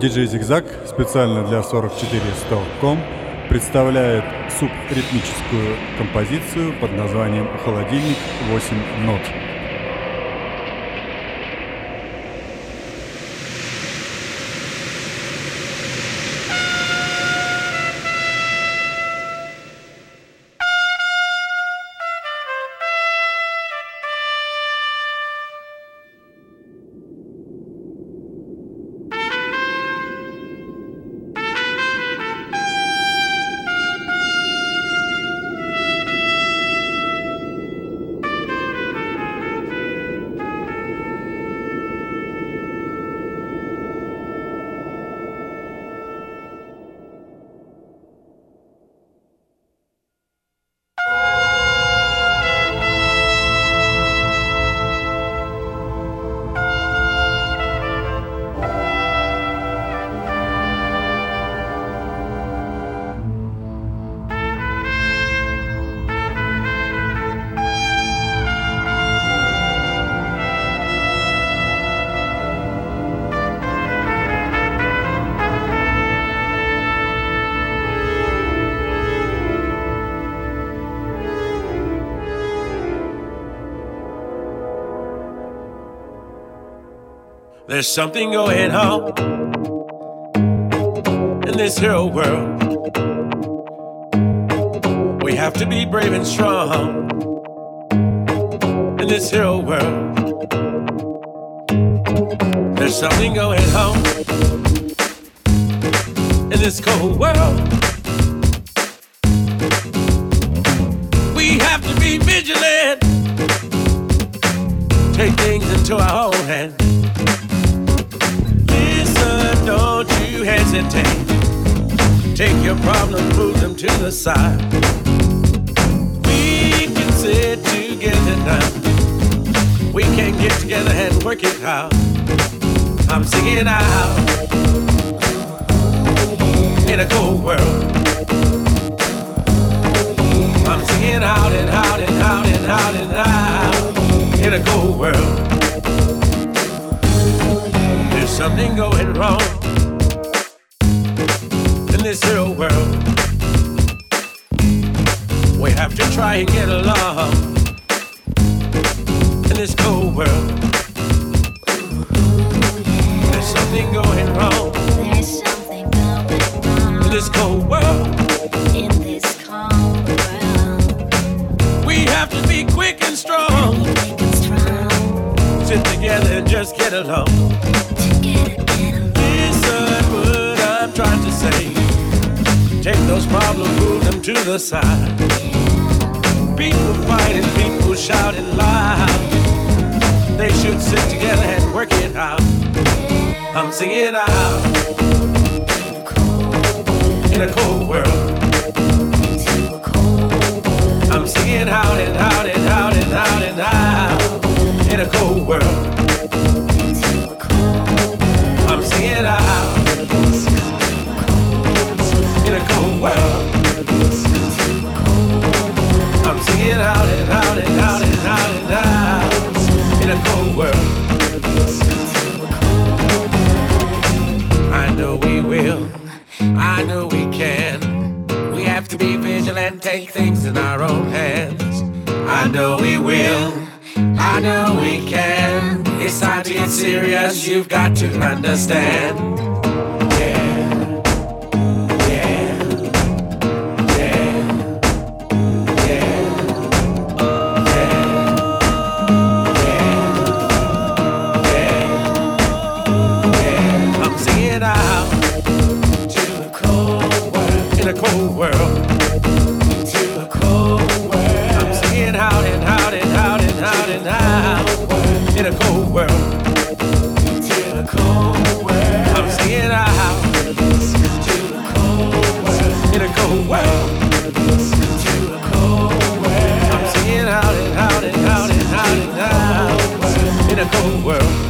Диджей Зигзаг специально для 44100.com представляет субритмическую композицию под названием «Холодильник 8 нот». There's something going on in this hero world. We have to be brave and strong in this hero world. There's something going on in this cold world. We have to be vigilant, take things into our own hands. Don't you hesitate. Take your problems, move them to the side. We can sit together now. We can get together and work it out. I'm singing out in a cold world. I'm singing out and out and out and out and out in a cold world. There's something going wrong this real world. We have to try and get along in this cold world. There's something going wrong. There's something going wrong in this cold world. In this cold world. We have to be quick and strong. Quick and strong. Sit together and just get along. Take those problems, move them to the side. People fighting, people shouting loud. They should sit together and work it out. I'm singing out in a cold world. I'm singing out and out and out and out and out in a cold world. I'm singing out world. I'm singing out and out and out and out in a cold world. I know we will. I know we can. We have to be vigilant, take things in our own hands. I know we will. I know we can. It's time to get serious. You've got to understand. World, to the cold world. I'm singing out and out and out and out and out in a cold world, to the cold world. I'm singing ah, out to the cold world, in a cold world, the. I'm out and out and out and out in a cold world.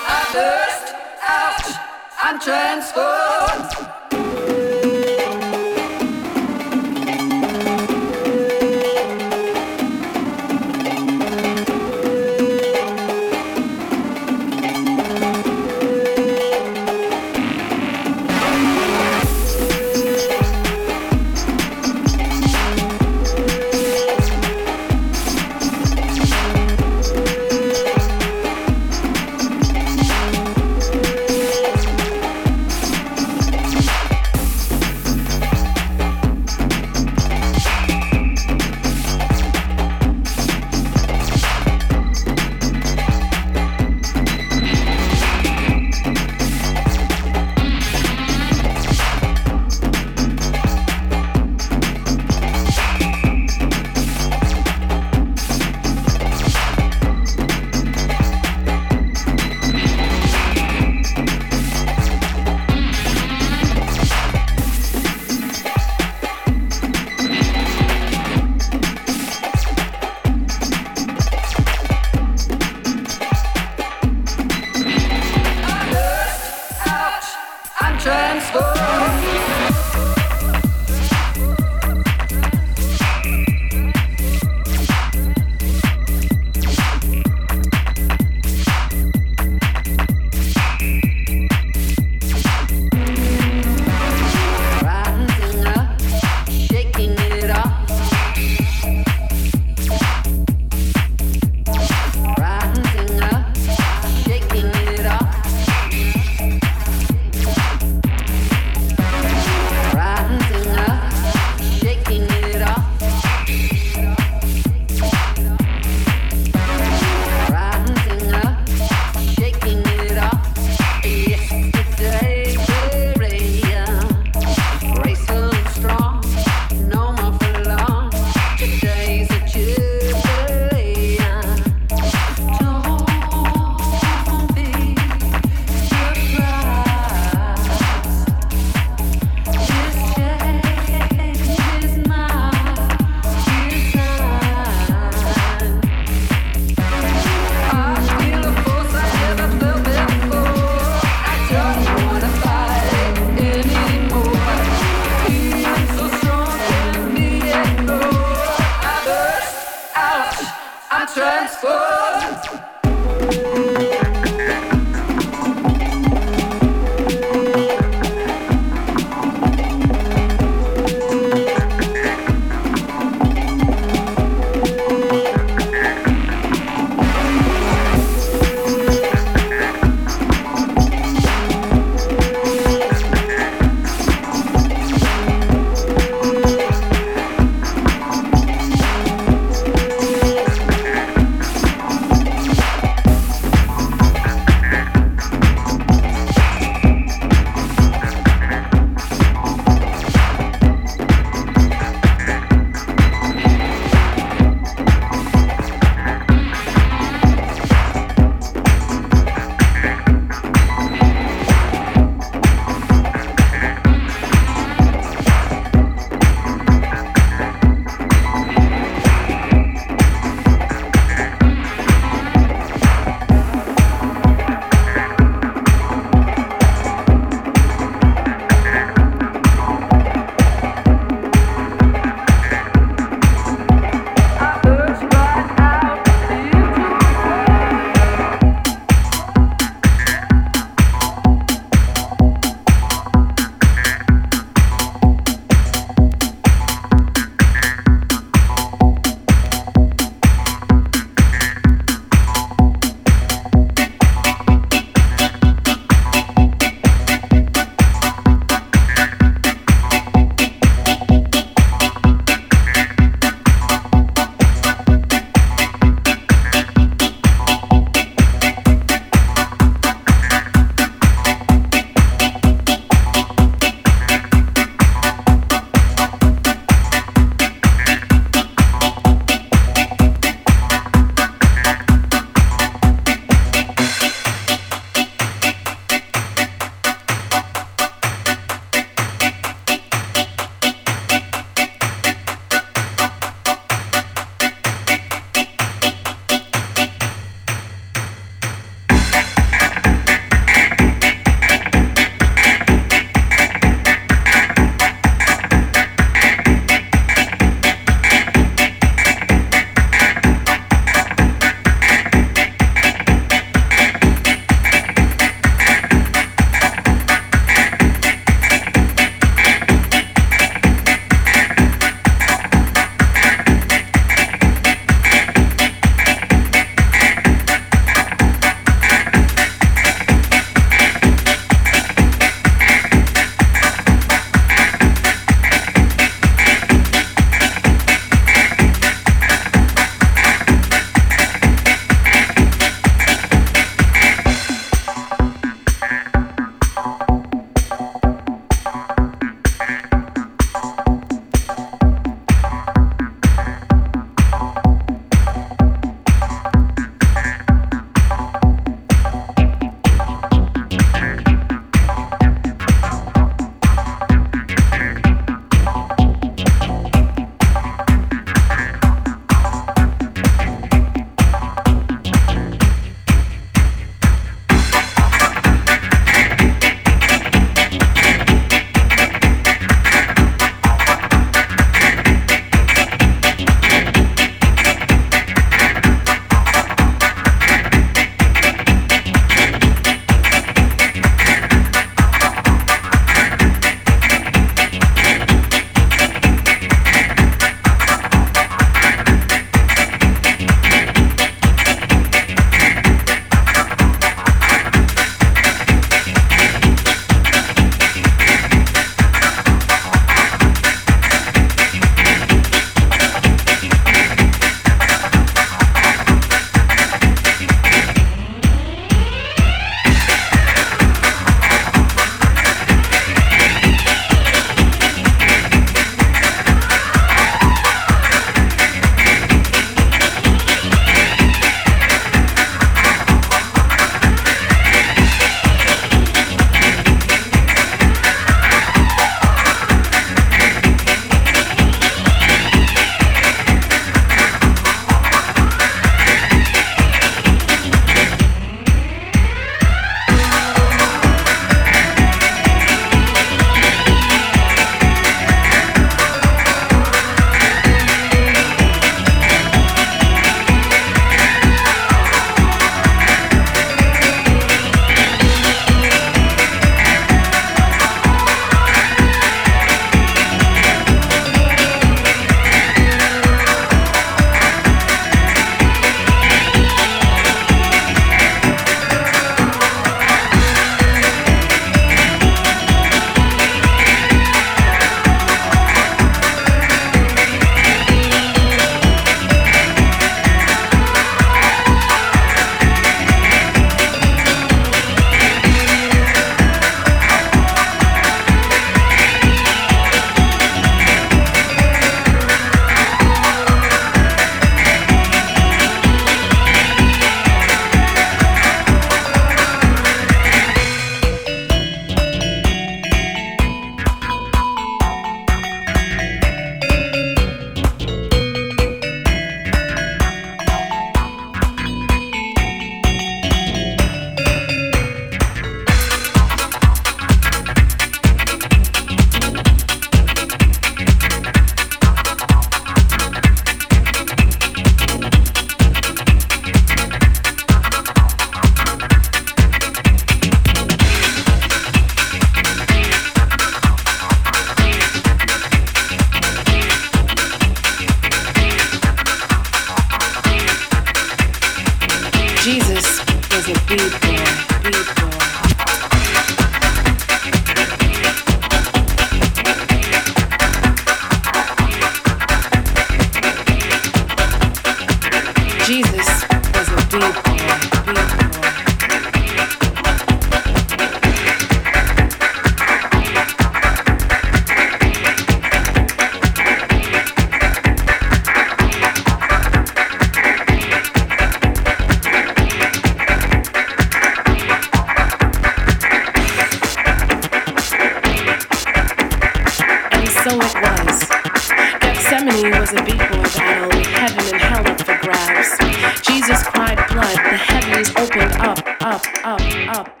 Up, up, up.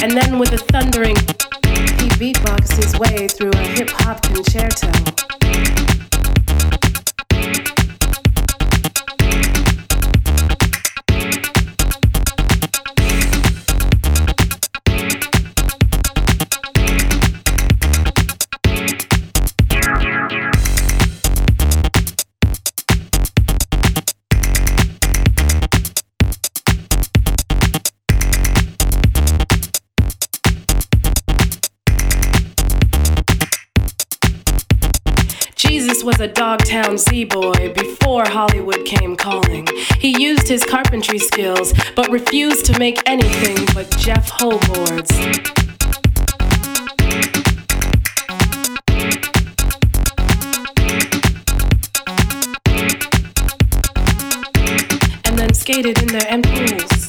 And then with a thundering, he beatboxed his way through a hip hop concerto. Was a Dogtown Z-boy before Hollywood came calling. He used his carpentry skills, but refused to make anything but Jeff Ho boards. And then skated in their end pools.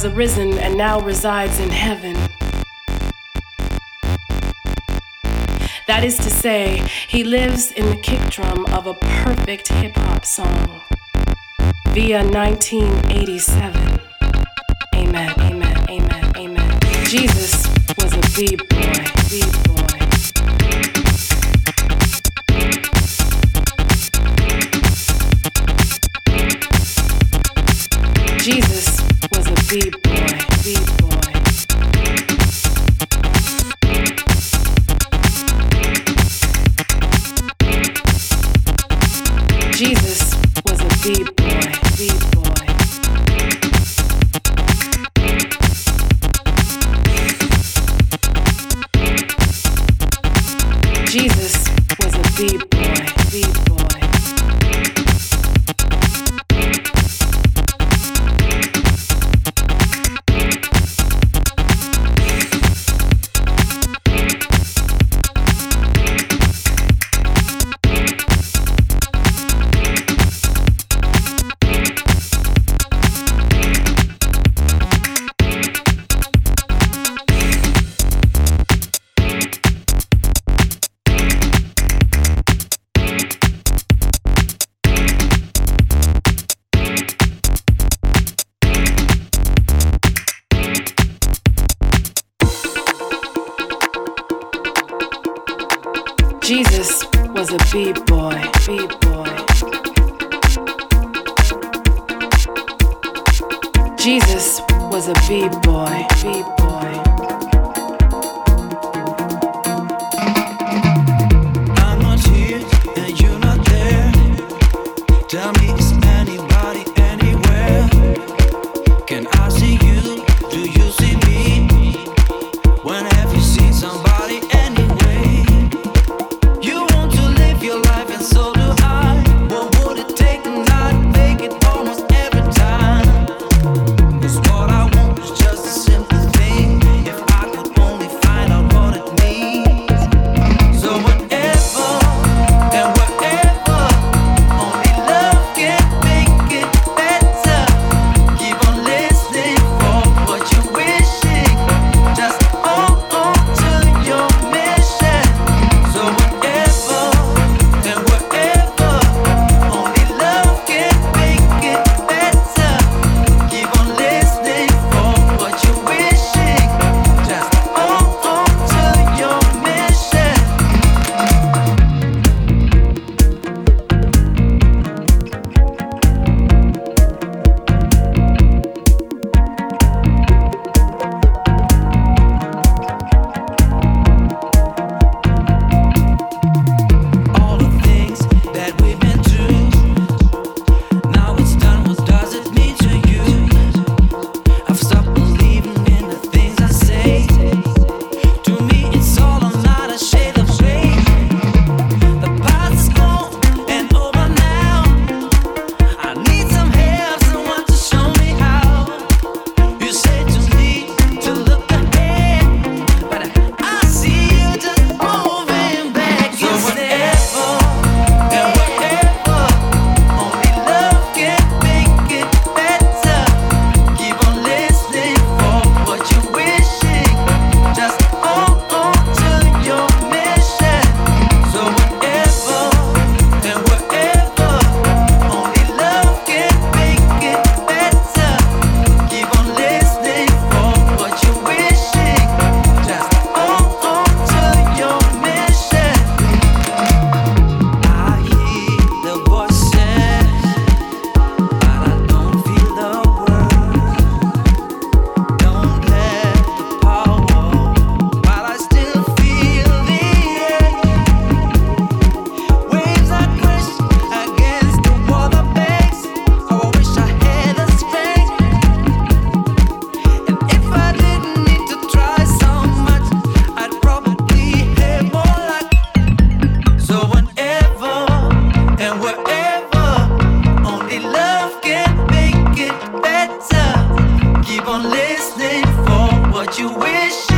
Has arisen and now resides in heaven. That is to say, he lives in the kick drum of a perfect hip hop song via 1987. Amen, amen, amen, amen. Jesus was a b-boy, a b-boy, b-boy. what you wish